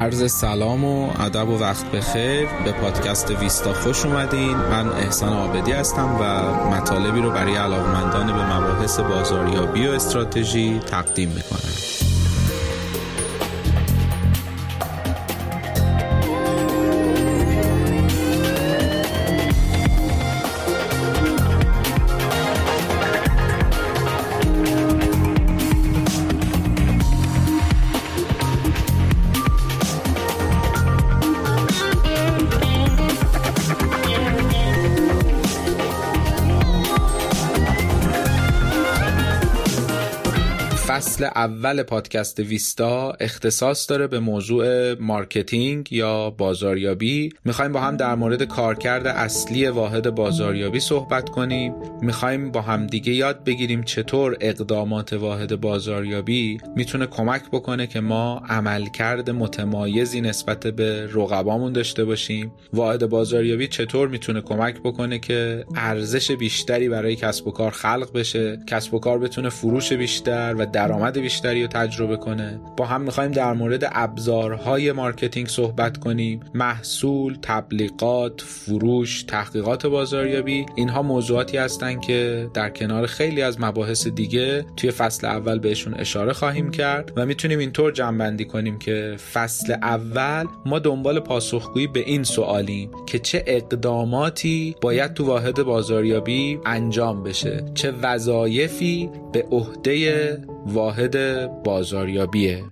عرض سلام و ادب و وقت بخیر. به پادکست ویستا خوش اومدین. من احسان آبدی هستم و مطالبی رو برای علاقمندان به مباحث بازاریابی و استراتژی تقدیم می‌کنم. فصل اول پادکست ویستا اختصاص داره به موضوع marketing یا بازاریابی. می‌خوایم با هم در مورد کارکرد اصلی واحد بازاریابی صحبت کنیم. می‌خوایم با هم دیگه یاد بگیریم چطور اقدامات واحد بازاریابی می‌تونه کمک بکنه که ما عملکرد متمایزی نسبت به رقبامون داشته باشیم. واحد بازاریابی چطور می‌تونه کمک بکنه که ارزش بیشتری برای کسب و کار خلق بشه کسب و کار بتونه فروش بیشتر و درآمد بیشتری رو تجربه کنه. با هم می‌خوایم در مورد ابزارهای marketing صحبت کنیم. محصول تبلیغات فروش تحقیقات بازاریابی. اینها موضوعاتی هستند که در کنار خیلی از مباحث دیگه توی فصل اول بهشون اشاره خواهیم کرد و می‌تونیم اینطور جنبندی کنیم که فصل اول ما دنبال پاسخگویی به این سوالیم که چه اقداماتی باید تو واحد بازاریابی انجام بشه. چه وظایفی به عهده واحد بازاریابیه.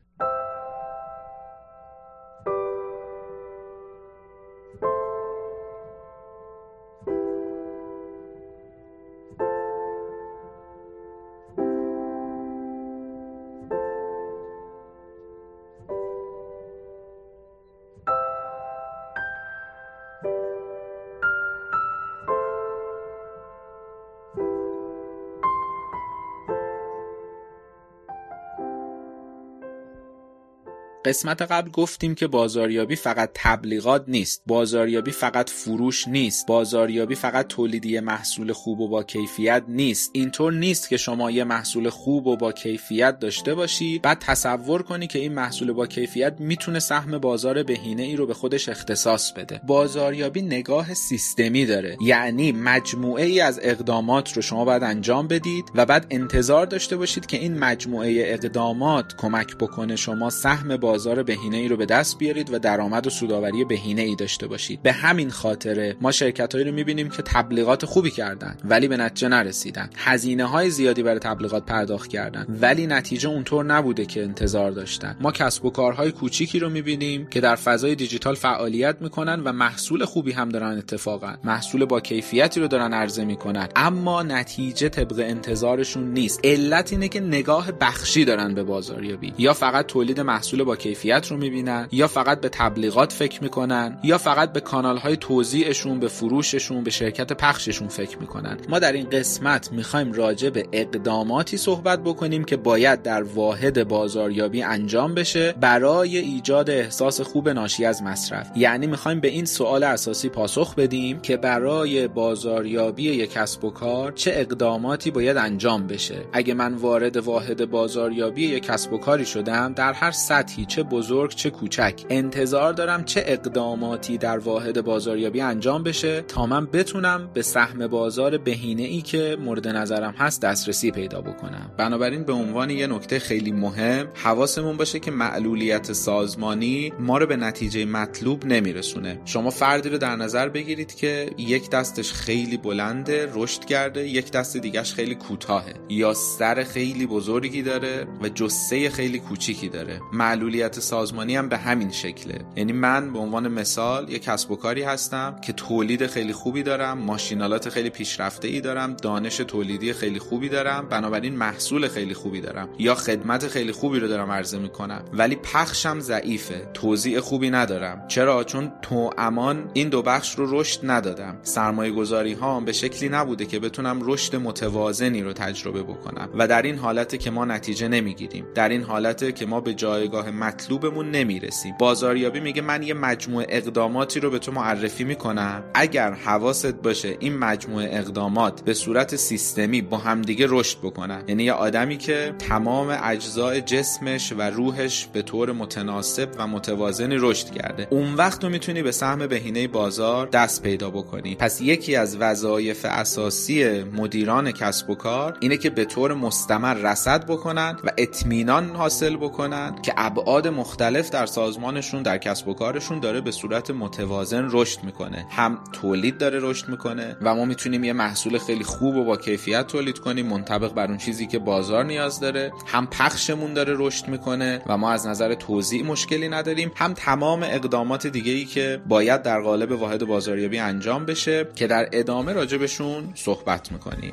قسمت قبل گفتیم که بازاریابی فقط تبلیغات نیست. بازاریابی فقط فروش نیست. بازاریابی فقط تولیدی محصول خوب و با کیفیت نیست. اینطور نیست که شما یه محصول خوب و با کیفیت داشته باشی بعد تصور کنی که این محصول با کیفیت می‌تونه سهم بازار بهینه ای رو به خودش اختصاص بده. بازاریابی نگاه سیستمی داره. یعنی مجموعه ای از اقدامات رو شما باید انجام بدید و بعد انتظار داشته باشید که این مجموعه اقدامات کمک بکنه شما سهم بازار بهینه ای رو به دست بیارید و درآمد و سوداوری بهینه ای داشته باشید. به همین خاطره ما شرکت هایی رو می‌بینیم که تبلیغات خوبی کردن ولی به نتیجه نرسیدن. هزینه های زیادی برای تبلیغات پرداخت کردن ولی نتیجه اونطور نبوده که انتظار داشتن. ما کسب و کارهای کوچیکی رو می‌بینیم که در فضای دیجیتال فعالیت می‌کنن و محصول خوبی هم دارن اتفاقا. محصول با کیفیتی رو دارن عرضه می‌کنن. اما نتیجه طبق انتظارشون نیست. علت اینه که نگاه بخشی دارن به بازاریابی. یا فقط تولید محصول با کیفیت رو می‌بینن یا فقط به تبلیغات فکر می‌کنن یا فقط به کانال های توزیعشون به فروششون به شرکت پخششون فکر می‌کنن. ما در این قسمت می‌خوایم راجع به اقداماتی صحبت بکنیم که باید در واحد بازاریابی انجام بشه برای ایجاد احساس خوب ناشی از مصرف. یعنی می‌خوایم به این سوال اساسی پاسخ بدیم که برای بازاریابی یک کسب و کار چه اقداماتی باید انجام بشه. اگه من وارد واحد بازاریابی یک کسب و کاری شدم در هر سطحی چه بزرگ چه کوچک. انتظار دارم چه اقداماتی در واحد بازاریابی انجام بشه تا من بتونم به سهم بازار بهینه ای که مورد نظرم هست دسترسی پیدا بکنم. بنابراین به عنوان یه نکته خیلی مهم حواسمون باشه که معلولیت سازمانی ما رو به نتیجه مطلوب نمیرسونه. شما فردی رو در نظر بگیرید که یک دستش خیلی بلنده رشد کرده یک دست دیگهش خیلی کوتاهه یا سر خیلی بزرگی داره و جسه خیلی کوچیکی داره. معلولیت سازمانی هم به همین شکله. یعنی من به عنوان مثال یک کسب و کاری هستم که تولید خیلی خوبی دارم ماشینالات خیلی پیشرفته ای دارم دانش تولیدی خیلی خوبی دارم بنابراین محصول خیلی خوبی دارم یا خدمت خیلی خوبی رو دارم عرضه می‌کنم. ولی پخشم ضعیفه توزیع خوبی ندارم. چرا؟ چون تو امان این دو بخش رو رشد ندادم. سرمایه گذاری ها به شکلی نبوده که بتونم رشد متوازنی رو تجربه بکنم. و در این حالت که ما نتیجه نمی‌گیریم. در این حالت که ما به جایگاه مطلوبمون نمی‌رسیم. بازاریابی میگه من یه مجموعه اقداماتی رو به تو معرفی می‌کنم. اگر حواست باشه این مجموعه اقدامات به صورت سیستمی با همدیگه رشد بکنن. یعنی یه آدمی که تمام اجزای جسمش و روحش به طور متناسب و متوازنی رشد کرده. اون وقت تو می‌تونی به سهم بهینه بازار دست پیدا بکنی. پس یکی از وظایف اساسی مدیران کسب و کار اینه که به طور مستمر رصد بکنن و اطمینان حاصل بکنن که ابعاد مختلف در سازمانشون در کسب و کارشون داره به صورت متوازن رشد می‌کنه. هم تولید داره رشد می‌کنه و ما می‌تونیم یه محصول خیلی خوب و با کیفیت تولید کنیم منطبق بر اون چیزی که بازار نیاز داره. هم پخشمون داره رشد می‌کنه و ما از نظر توزیع مشکلی نداریم. هم تمام اقدامات دیگه ای که باید در قالب واحد بازاریابی انجام بشه که در ادامه راجبشون صحبت می‌کنیم.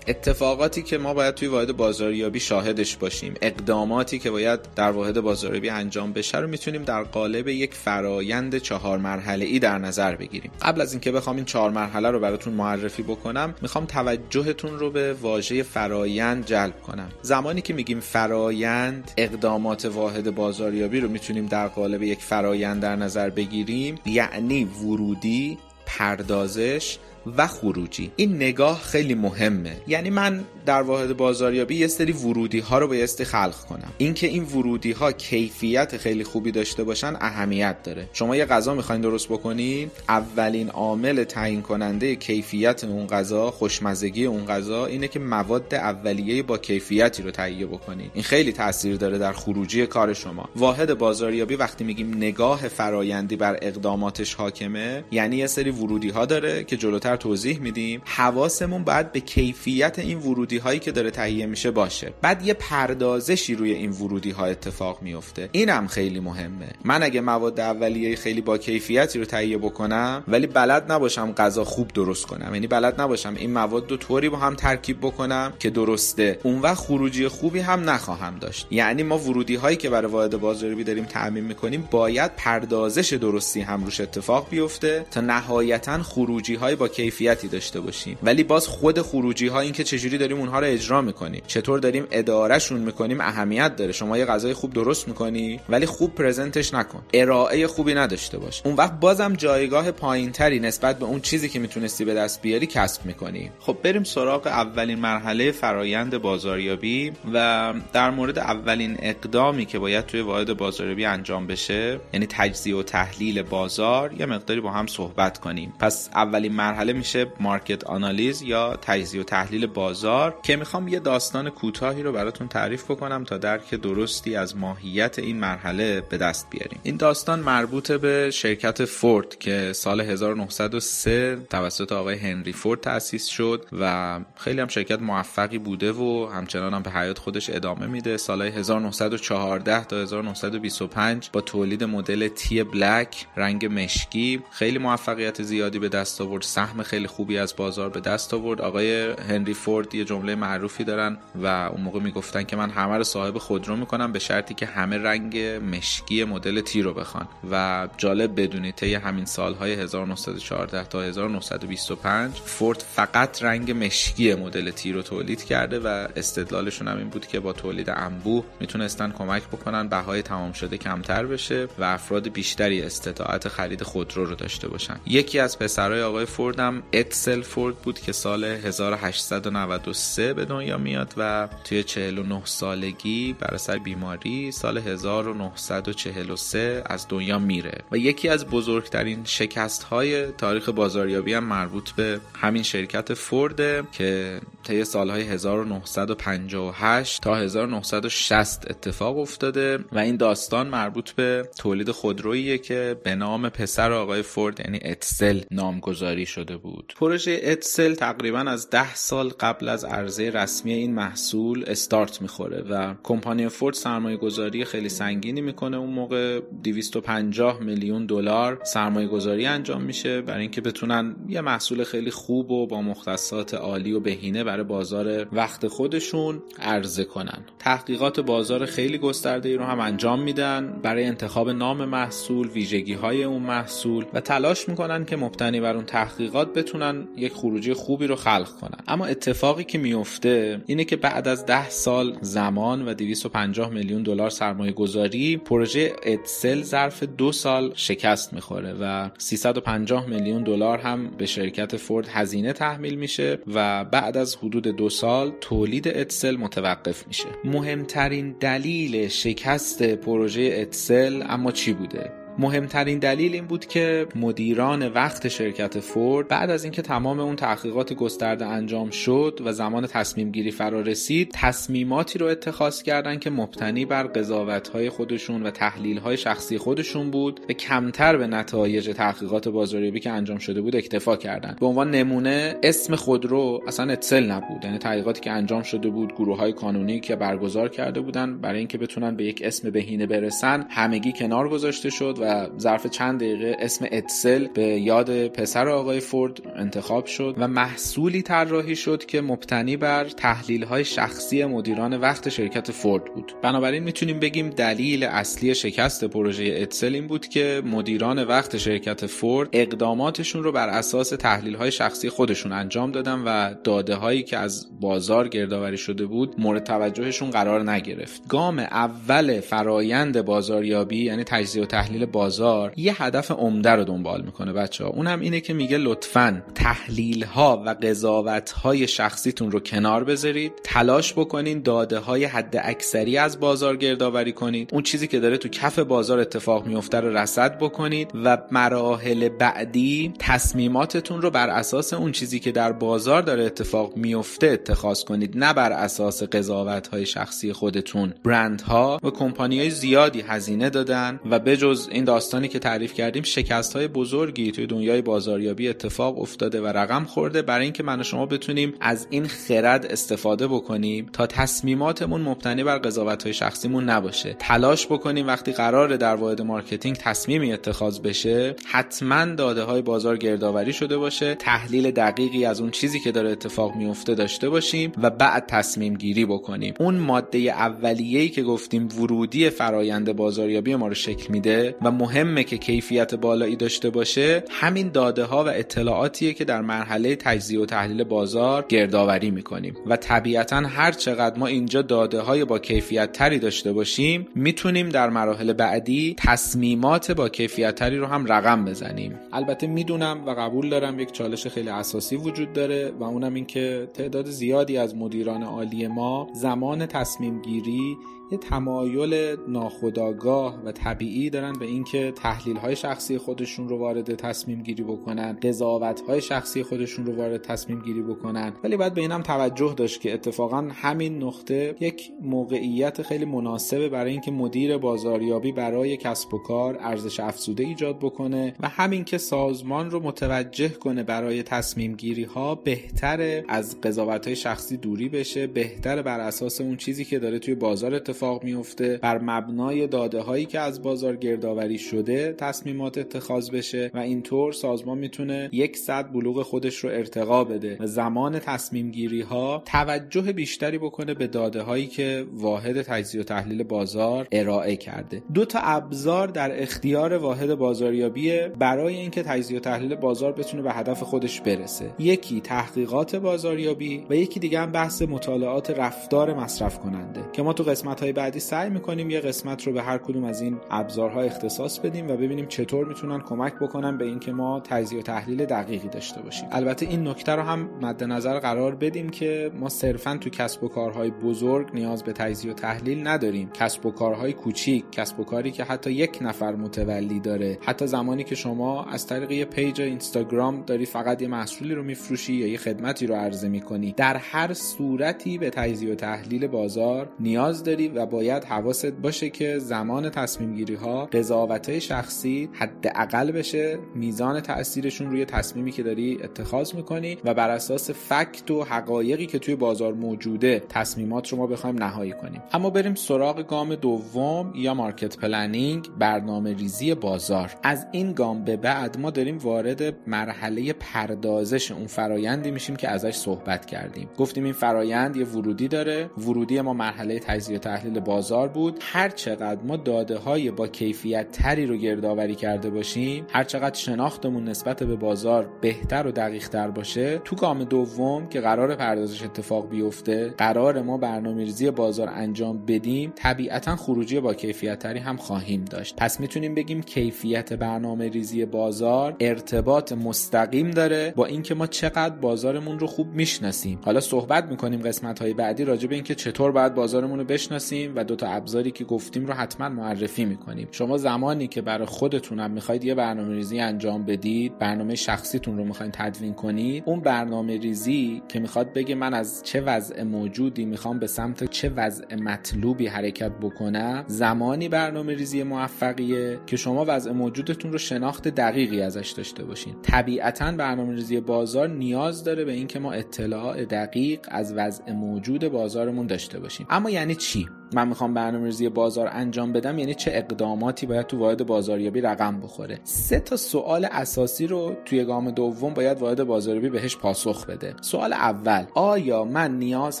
اتفاقاتی که ما باید توی واحد بازاریابی شاهدش باشیم اقداماتی که باید در واحد بازاریابی انجام بشه رو می‌تونیم در قالب یک فرایند چهار مرحله ای در نظر بگیریم. قبل از اینکه بخوام این چهار مرحله رو براتون معرفی بکنم می‌خوام توجهتون رو به واژه فرایند جلب کنم. زمانی که میگیم فرایند اقدامات واحد بازاریابی رو می‌تونیم در قالب یک فرایند در نظر بگیریم یعنی ورودی پردازش و خروجی. این نگاه خیلی مهمه. یعنی من در واحد بازاریابی یه سری ورودی ها رو بایستی خلق کنم. اینکه این ورودی ها کیفیت خیلی خوبی داشته باشن اهمیت داره. شما یه غذا می‌خواین درست بکنین اولین عامل تعیین کننده کیفیت اون غذا خوشمزگی اون غذا اینه که مواد اولیه با کیفیتی رو تهیه بکنین. این خیلی تاثیر داره در خروجی کار شما. واحد بازاریابی وقتی میگیم نگاه فرایندی بر اقداماتش حاکمه یعنی یه سری ورودی ها داره که جلوتر توضیح میدیم حواسمون باید به کیفیت این ورودی هایی که داره تهیه میشه باشه. بعد یه پردازشی روی این ورودی ها اتفاق میفته اینم خیلی مهمه. من اگه مواد اولیه خیلی با کیفیتی رو تهیه بکنم ولی بلد نباشم غذا خوب درست کنم. یعنی بلد نباشم این مواد رو طوری با هم ترکیب بکنم که درسته. اون وقت خروجی خوبی هم نخواهم داشت. یعنی ما ورودی هایی که برای واحد بازاریابی داریم تعمین می‌کنیم باید پردازش درستی هم روش اتفاق بیفته تا نهایتا خروجی های با کیفیتی داشته باشیم. ولی باز خود خروجی ها این که چجوری داریم اونها رو اجرا می‌کنیم. چطور داریم ادارهشون می‌کنیم اهمیت داره. شما یه غذای خوب درست می‌کنی ولی خوب پرزنتش نکن. ارائه خوبی نداشته باش. اون وقت بازم جایگاه پایینتری نسبت به اون چیزی که می‌تونستی به دست بیاری کسب می‌کنی. خب بریم سراغ اولین مرحله فرایند بازاریابی و در مورد اولین اقدامی که باید توی واحد بازاریابی انجام بشه یعنی تجزیه و تحلیل بازار یه مقداری با هم صحبت کنیم. پس اولین مرحله میشه مارکت آنالیز یا تجزیه و تحلیل بازار که می‌خوام یه داستان کوتاهی رو براتون تعریف بکنم تا درک درستی از ماهیت این مرحله به دست بیاریم. این داستان مربوط به شرکت فورد که سال 1903 توسط آقای هنری فورد تأسیس شد و خیلی هم شرکت موفقی بوده و همچنان هم به حیات خودش ادامه میده. سال 1914 تا 1925 با تولید مدل تی بلک رنگ مشکی خیلی موفقیت زیادی به دست آورد. سهم خیلی خوبی از بازار به دست آورد. آقای هنری فورد یه جمله معروفی دارن و اون موقع می‌گفتن که من همه رو صاحب خودرو می‌کنم به شرطی که همه رنگ مشکی مدل تی رو بخوان. و جالب بدونید طی همین سالهای 1914 تا 1925 فورد فقط رنگ مشکی مدل تی رو تولید کرده و استدلالشون هم این بود که با تولید انبوه می‌تونستن کمک بکنن بهای تمام شده کمتر بشه و افراد بیشتری استطاعت خرید خودرو رو داشته باشن. یکی از پسرای آقای فورد هم اتسل فورد بود که سال 1893 به دنیا میاد و توی 49 سالگی بر اثر بیماری سال 1943 از دنیا میره. و یکی از بزرگترین شکست های تاریخ بازاریابی هم مربوط به همین شرکت فورد که طی سالهای 1958 تا 1960 اتفاق افتاده و این داستان مربوط به تولید خودرویی که به نام پسر آقای فورد یعنی اتسل نامگذاری شده شده بود. پروژه اتسل تقریبا از ده سال قبل از عرضه رسمی این محصول استارت می‌خوره و کمپانی فورد سرمایه گذاری خیلی سنگینی می‌کنه اون موقع. 250 میلیون دلار سرمایه گذاری انجام میشه برای اینکه بتونن یه محصول خیلی خوب و با مختصات عالی و بهینه برای بازار وقت خودشون عرضه کنن. تحقیقات بازار خیلی گسترده ای رو هم انجام میدن. برای انتخاب نام محصول ویژگی های اون محصول و تلاش می‌کنن که مبتنی بر اون تحقیقات بتونن یک خروجی خوبی رو خلق کنن. اما اتفاقی که میفته اینه که بعد از ده سال زمان و 250 میلیون دلار سرمایه گذاری پروژه ادسل ظرف دو سال شکست می‌خوره و 350 میلیون دلار هم به شرکت فورد هزینه تحمیل میشه و بعد از حدود دو سال تولید ادسل متوقف میشه. مهمترین دلیل شکست پروژه ادسل اما چی بوده؟ مهمترین دلیل این بود که مدیران وقت شرکت فورد بعد از اینکه تمام اون تحقیقات گسترده انجام شد و زمان تصمیم گیری فرا رسید تصمیماتی رو اتخاذ کردند که مبتنی بر قضاوت های خودشون و تحلیل های شخصی خودشون بود و کمتر به نتایج تحقیقات بازاریابی که انجام شده بود اکتفا کردند به عنوان نمونه اسم خودرو اصلا اتسل نبود. یعنی تحقیقاتی که انجام شده بود گروه های کانونی که برگزار کرده بودن برای اینکه بتونن به یک اسم بهینه برسن همگی کنار گذاشته شد ظرف چند دقیقه اسم اتسل به یاد پسر آقای فورد انتخاب شد و محصولی طراحی شد که مبتنی بر تحلیل های شخصی مدیران وقت شرکت فورد بود. بنابراین می‌تونیم بگیم دلیل اصلی شکست پروژه اتسل این بود که مدیران وقت شرکت فورد اقداماتشون رو بر اساس تحلیل های شخصی خودشون انجام دادن و داده هایی که از بازار گردآوری شده بود مورد توجهشون قرار نگرفت. گام اول فرایند بازاریابی یعنی تجزیه و تحلیل بازار یه هدف عمده رو دنبال می‌کنه بچه ها. اونم اینه که میگه لطفا تحلیل ها و قضاوت های شخصیتون رو کنار بذارید تلاش بکنین داده های حد اکثری از بازار گردآوری کنید. اون چیزی که داره تو کف بازار اتفاق میفته رو رصد بکنید و مراحل بعدی تصمیماتتون رو بر اساس اون چیزی که در بازار داره اتفاق میفته اتخاذ کنید نه بر اساس قضاوت های شخصی خودتون. برندها و کمپانی های زیادی هزینه دادن و بجز این داستانی که تعریف کردیم شکست های بزرگی توی دنیای بازاریابی اتفاق افتاده و رقم خورده. برای اینکه من و شما بتونیم از این خرد استفاده بکنیم تا تصمیماتمون مبتنی بر قضاوت های شخصیمون نباشه. تلاش بکنیم وقتی قراره در واحد marketing تصمیمی اتخاذ بشه حتما داده های بازار گردآوری شده باشه تحلیل دقیقی از اون چیزی که داره اتفاق میفته داشته باشیم و بعد تصمیم گیری بکنیم. اون ماده اولیه‌ای که گفتیم ورودی فرایند بازاریابی ما رو شکل میده و مهمه که کیفیت بالایی داشته باشه همین داده ها و اطلاعاتیه که در مرحله تجزیه و تحلیل بازار گردآوری می‌کنیم. و طبیعتا هر چقدر ما اینجا داده های با کیفیت تری داشته باشیم می‌تونیم در مراحل بعدی تصمیمات با کیفیت تری رو هم رقم بزنیم. البته می‌دونم و قبول دارم یک چالش خیلی اساسی وجود داره و اونم این که تعداد زیادی از مدیران عالی ما زمان تصمیم گیری یه تمایل ناخودآگاه و طبیعی دارن به اینکه تحلیل های شخصی خودشون رو وارد تصمیم گیری بکنن قضاوت های شخصی خودشون رو وارد تصمیم گیری بکنن. ولی باید به اینم توجه داشت که اتفاقا همین نقطه یک موقعیت خیلی مناسبه برای اینکه مدیر بازاریابی برای کسب و کار ارزش افزوده ایجاد بکنه و همین که سازمان رو متوجه کنه برای تصمیم گیری ها بهتره از قضاوت های شخصی دوری بشه بهتره بر اساس اون چیزی که داره توی بازار اتفاق میفته بر مبنای داده هایی که از بازار گردآوری شده تصمیمات اتخاذ بشه و اینطور سازمان می‌تونه یک صد بلوغ خودش رو ارتقا بده. و زمان تصمیم گیری ها توجه بیشتری بکنه به داده هایی که واحد تجزیه و تحلیل بازار ارائه کرده. دو تا ابزار در اختیار واحد بازاریابی برای اینکه تجزیه و تحلیل بازار بتونه به هدف خودش برسه. یکی تحقیقات بازاریابی و یکی دیگه هم بحث مطالعات رفتار مصرف کننده که ما تو قسمت های بعدی سعی می‌کنیم یه قسمت رو به هر کدوم از این ابزارها اختصاص بدیم و ببینیم چطور می‌تونن کمک بکنن به اینکه ما تجزیه و تحلیل دقیقی داشته باشیم. البته این نکته رو هم مد نظر قرار بدیم که ما صرفا تو کسب و کارهای بزرگ نیاز به تجزیه و تحلیل نداریم. کسب و کارهای کوچیک کسب و کاری که حتی یک نفر متولی داره. حتی زمانی که شما از طریق یه page اینستاگرام داری فقط یه محصولی رو میفروشی یا یه خدمتی رو عرضه می‌کنی در هر صورتی به تجزیه و تحلیل بازار نیاز داری و باید حواست باشه که زمان تصمیم گیری ها قضاوت شخصی حداقل بشه. میزان تاثیرشون روی تصمیمی که داری اتخاذ می‌کنی و بر اساس fact و حقایقی که توی بازار موجوده تصمیمات رو ما بخوایم نهایی کنیم. اما بریم سراغ گام دوم یا market planning برنامه ریزی بازار. از این گام به بعد ما داریم وارد مرحله پردازش اون فرایندی میشیم که ازش صحبت کردیم. گفتیم این فرایند یه ورودی داره. ورودی ما مرحله تجزیه و تحلیل بازار بود هر چقدر ما داده های با کیفیت تری رو گردآوری کرده باشیم هر چقدر شناختمون نسبت به بازار بهتر و دقیق تر باشه تو گام دوم که قرار پردازش اتفاق بیفته قرار ما برنامه‌ریزی بازار انجام بدیم طبیعتا خروجی با کیفیت تری هم خواهیم داشت. پس می‌تونیم بگیم کیفیت برنامه ریزی بازار ارتباط مستقیم داره با اینکه ما چقدر بازارمون رو خوب می‌شناسیم. حالا صحبت می‌کنیم قسمت های بعدی راجع به اینکه چطور باید بازارمون رو بشناسیم. و دو تا ابزاری که گفتیم رو حتما معرفی می‌کنیم. شما زمانی که برای خودتونم می‌خواید یه برنامه ریزی انجام بدید برنامه شخصیتون رو می‌خواین تدوین کنید اون برنامه ریزی که می‌خواد بگه من از چه وضع موجودی می‌خوام به سمت چه وضع مطلوبی حرکت بکنم زمانی برنامه ریزی موفقیه که شما وضع موجودتون رو شناخت دقیقی ازش داشته باشین. طبیعتا برنامه ریزی بازار نیاز داره به اینکه ما اطلاع دقیق از وضع موجود بازارمون داشته باشیم. اما یعنی چی؟ من می‌خوام برنامه‌ریزی بازار انجام بدم یعنی چه اقداماتی باید تو واحد بازاریابی رقم بخوره. سه تا سوال اساسی رو توی گام دوم باید واحد بازاریابی بهش پاسخ بده. سوال اول آیا من نیاز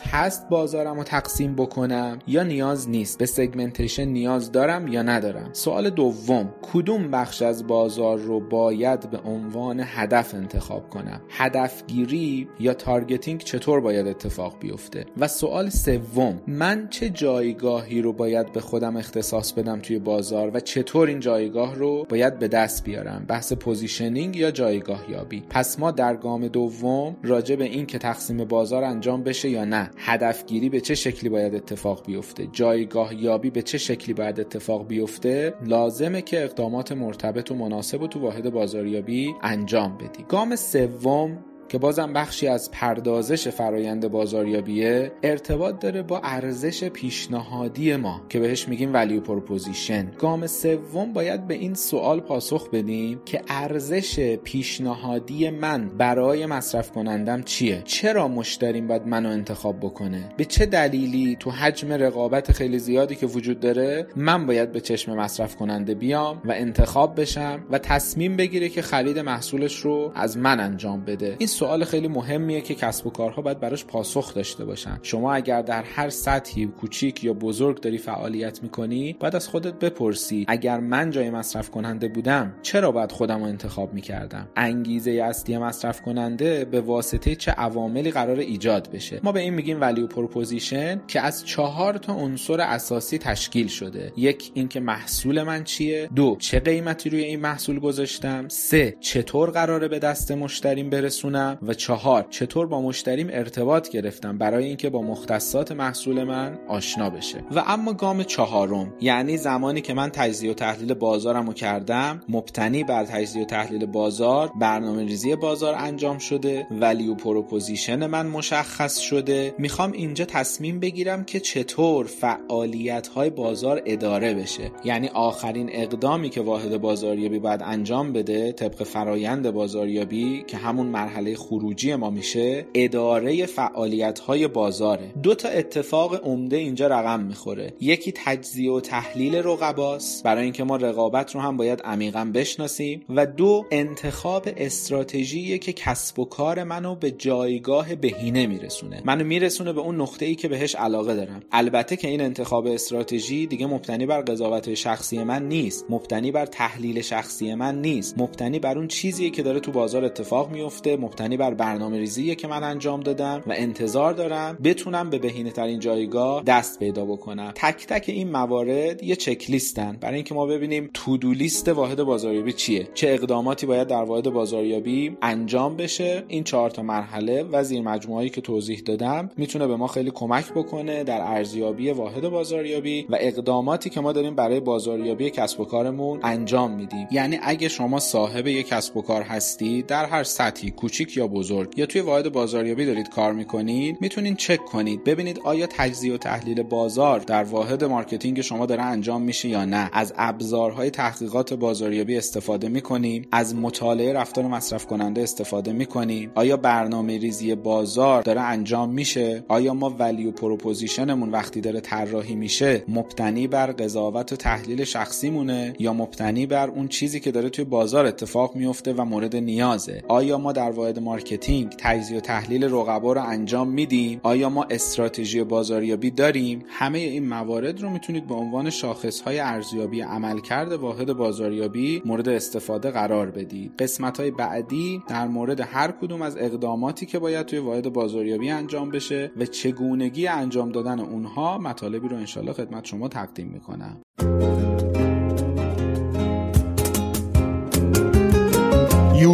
هست بازارم رو تقسیم بکنم یا نیاز نیست؟ به segmentation نیاز دارم یا ندارم؟ سوال دوم کدوم بخش از بازار رو باید به عنوان هدف انتخاب کنم؟ هدفگیری یا targeting چطور باید اتفاق بیفته؟ و سوال سوم من چه جایی جایگاهی رو باید به خودم اختصاص بدم توی بازار و چطور این جایگاه رو باید به دست بیارم؟ بحث positioning یا جایگاه یابی؟ پس ما در گام دوم راجع به این که تقسیم بازار انجام بشه یا نه هدفگیری به چه شکلی باید اتفاق بیفته؟ جایگاه یابی به چه شکلی باید اتفاق بیفته؟ لازمه که اقدامات مرتبط و مناسب رو تو واحد بازاریابی انجام بدی. گام سوم که بازم بخشی از پردازش فرایند بازاریابیه ارتباط داره با ارزش پیشنهادی ما که بهش میگیم value proposition گام سوم باید به این سوال پاسخ بدیم که ارزش پیشنهادی من برای مصرف کنندم چیه؟ چرا مشتریم باید منو انتخاب بکنه؟ به چه دلیلی تو حجم رقابت خیلی زیادی که وجود داره من باید به چشم مصرف کننده بیام و انتخاب بشم و تصمیم بگیره که خرید محصولش رو از من انجام بده؟ این سوال خیلی مهمیه که کسب و کارها باید براش پاسخ داشته باشن. شما اگر در هر سطحی کوچیک یا بزرگ داری فعالیت می‌کنی باید از خودت بپرسی اگر من جای مصرف کننده بودم چرا باید خودم رو انتخاب می‌کردم؟ انگیزه اصلی مصرف کننده به واسطه چه عواملی قراره ایجاد بشه؟ ما به این میگیم value proposition که از چهار تا عنصر اساسی تشکیل شده. یک اینکه محصول من چیه. دو چه قیمتی روی این محصول گذاشتم. سه چطور قراره به دست مشتریم برسونم. و چهار چطور با مشتریم ارتباط گرفتم برای اینکه با مختصات محصول من آشنا بشه. و اما گام چهارم یعنی زمانی که من تجزیه و تحلیل بازارم رو کردم مبتنی بر تجزیه و تحلیل بازار برنامه ریزی بازار انجام شده value proposition من مشخص شده. می‌خوام اینجا تصمیم بگیرم که چطور فعالیت های بازار اداره بشه. یعنی آخرین اقدامی که واحد بازاریابی باید انجام بده طبق فرایند بازاریابی که همون مرحله خروجی ما میشه اداره فعالیت های بازاره. دو تا اتفاق عمده اینجا رقم می‌خوره. یکی تجزیه و تحلیل رقباست. برای اینکه ما رقابت رو هم باید عمیقا بشناسیم. و دو انتخاب استراتژی که کسب و کار منو به جایگاه بهینه میرسونه. منو میرسونه به اون نقطه ای که بهش علاقه دارم. البته که این انتخاب استراتژی دیگه مبتنی بر قضاوت شخصی من نیست. مبتنی بر تحلیل شخصی من نیست. مبتنی بر اون چیزیه که داره تو بازار اتفاق میفته مبتنی بر برنامه ریزیه که من انجام دادم و انتظار دارم بتونم به بهینه ترین جایگاه دست پیدا بکنم. تک تک این موارد یه چک لیستن برای اینکه ما ببینیم تودو لیست واحد بازاریابی چیه. چه اقداماتی باید در واحد بازاریابی انجام بشه. این چهار تا مرحله و زیر مجموعهایی که توضیح دادم می‌تونه به ما خیلی کمک بکنه در ارزیابی واحد بازاریابی و اقداماتی که ما داریم برای بازاریابی کسب و کارمون انجام میدیم. یعنی اگه شما صاحب یک کسب و کار هستی در هر سطحی کوچیک کوچیک یا بزرگ یا توی واحد بازاریابی دارید کار می‌کنید می‌تونید چک کنید. ببینید آیا تجزیه و تحلیل بازار در واحد marketing شما داره انجام میشه یا نه. از ابزارهای تحقیقات بازاریابی استفاده می‌کنیم از مطالعه رفتار مصرف کننده استفاده می‌کنیم. آیا برنامه ریزی بازار داره انجام میشه؟ آیا ما value proposition مون وقتی داره طراحی میشه مبتنی بر قضاوت و تحلیل شخصی مونه یا مبتنی بر اون چیزی که داره توی بازار اتفاق میفته و مورد نیازه؟ آیا ما در واحد marketing تجزیه و تحلیل رقبا رو انجام میدیم؟ آیا ما استراتژی بازاریابی داریم؟ همه این موارد رو می‌تونید به عنوان شاخص های ارزیابی عملکرد واحد بازاریابی مورد استفاده قرار بدید. قسمت های بعدی در مورد هر کدوم از اقداماتی که باید توی واحد بازاریابی انجام بشه و چگونگی انجام دادن اونها مطالبی رو انشالله خدمت شما تقدیم می‌کنم.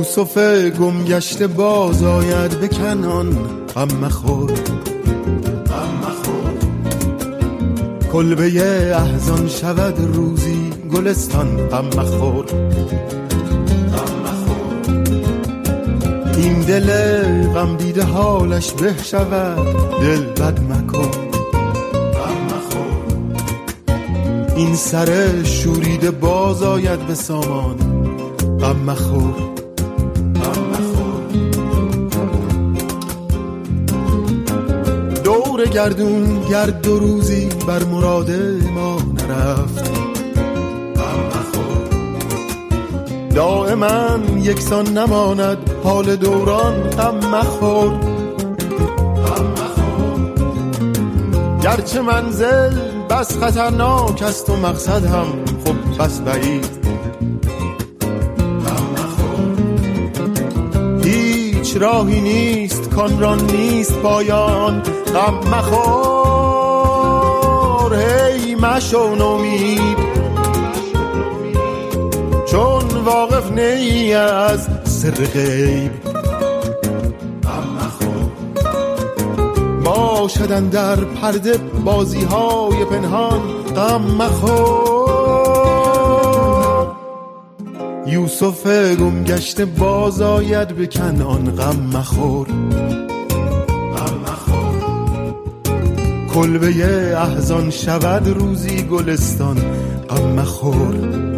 یوسف گمگشته باز آید به کنان. غم مخور. کلبه احزان شود روزی گلستان. غم مخور. این دل غم دیده حالش به شود. دل بد مکن. این سر شوریده باز آید به سامان. غم مخور. گردون گرد دو روزی بر مراد ما نرفت. دائما یکسان نماند حال دوران غم مخور. گرچه منزل بس خطرناک است و مقصد هم خب بس بعید. هیچ راهی نیست کان را نیست پایان. غم مخور هی مشو نومید. چون واقف نی از سر غیب. باشدن در پرده بازی های پنهان. غم مخور. یوسف گم گشته باز آید به کنان غم مخور. کلبه احزان شود روزی گلستان غم مخور.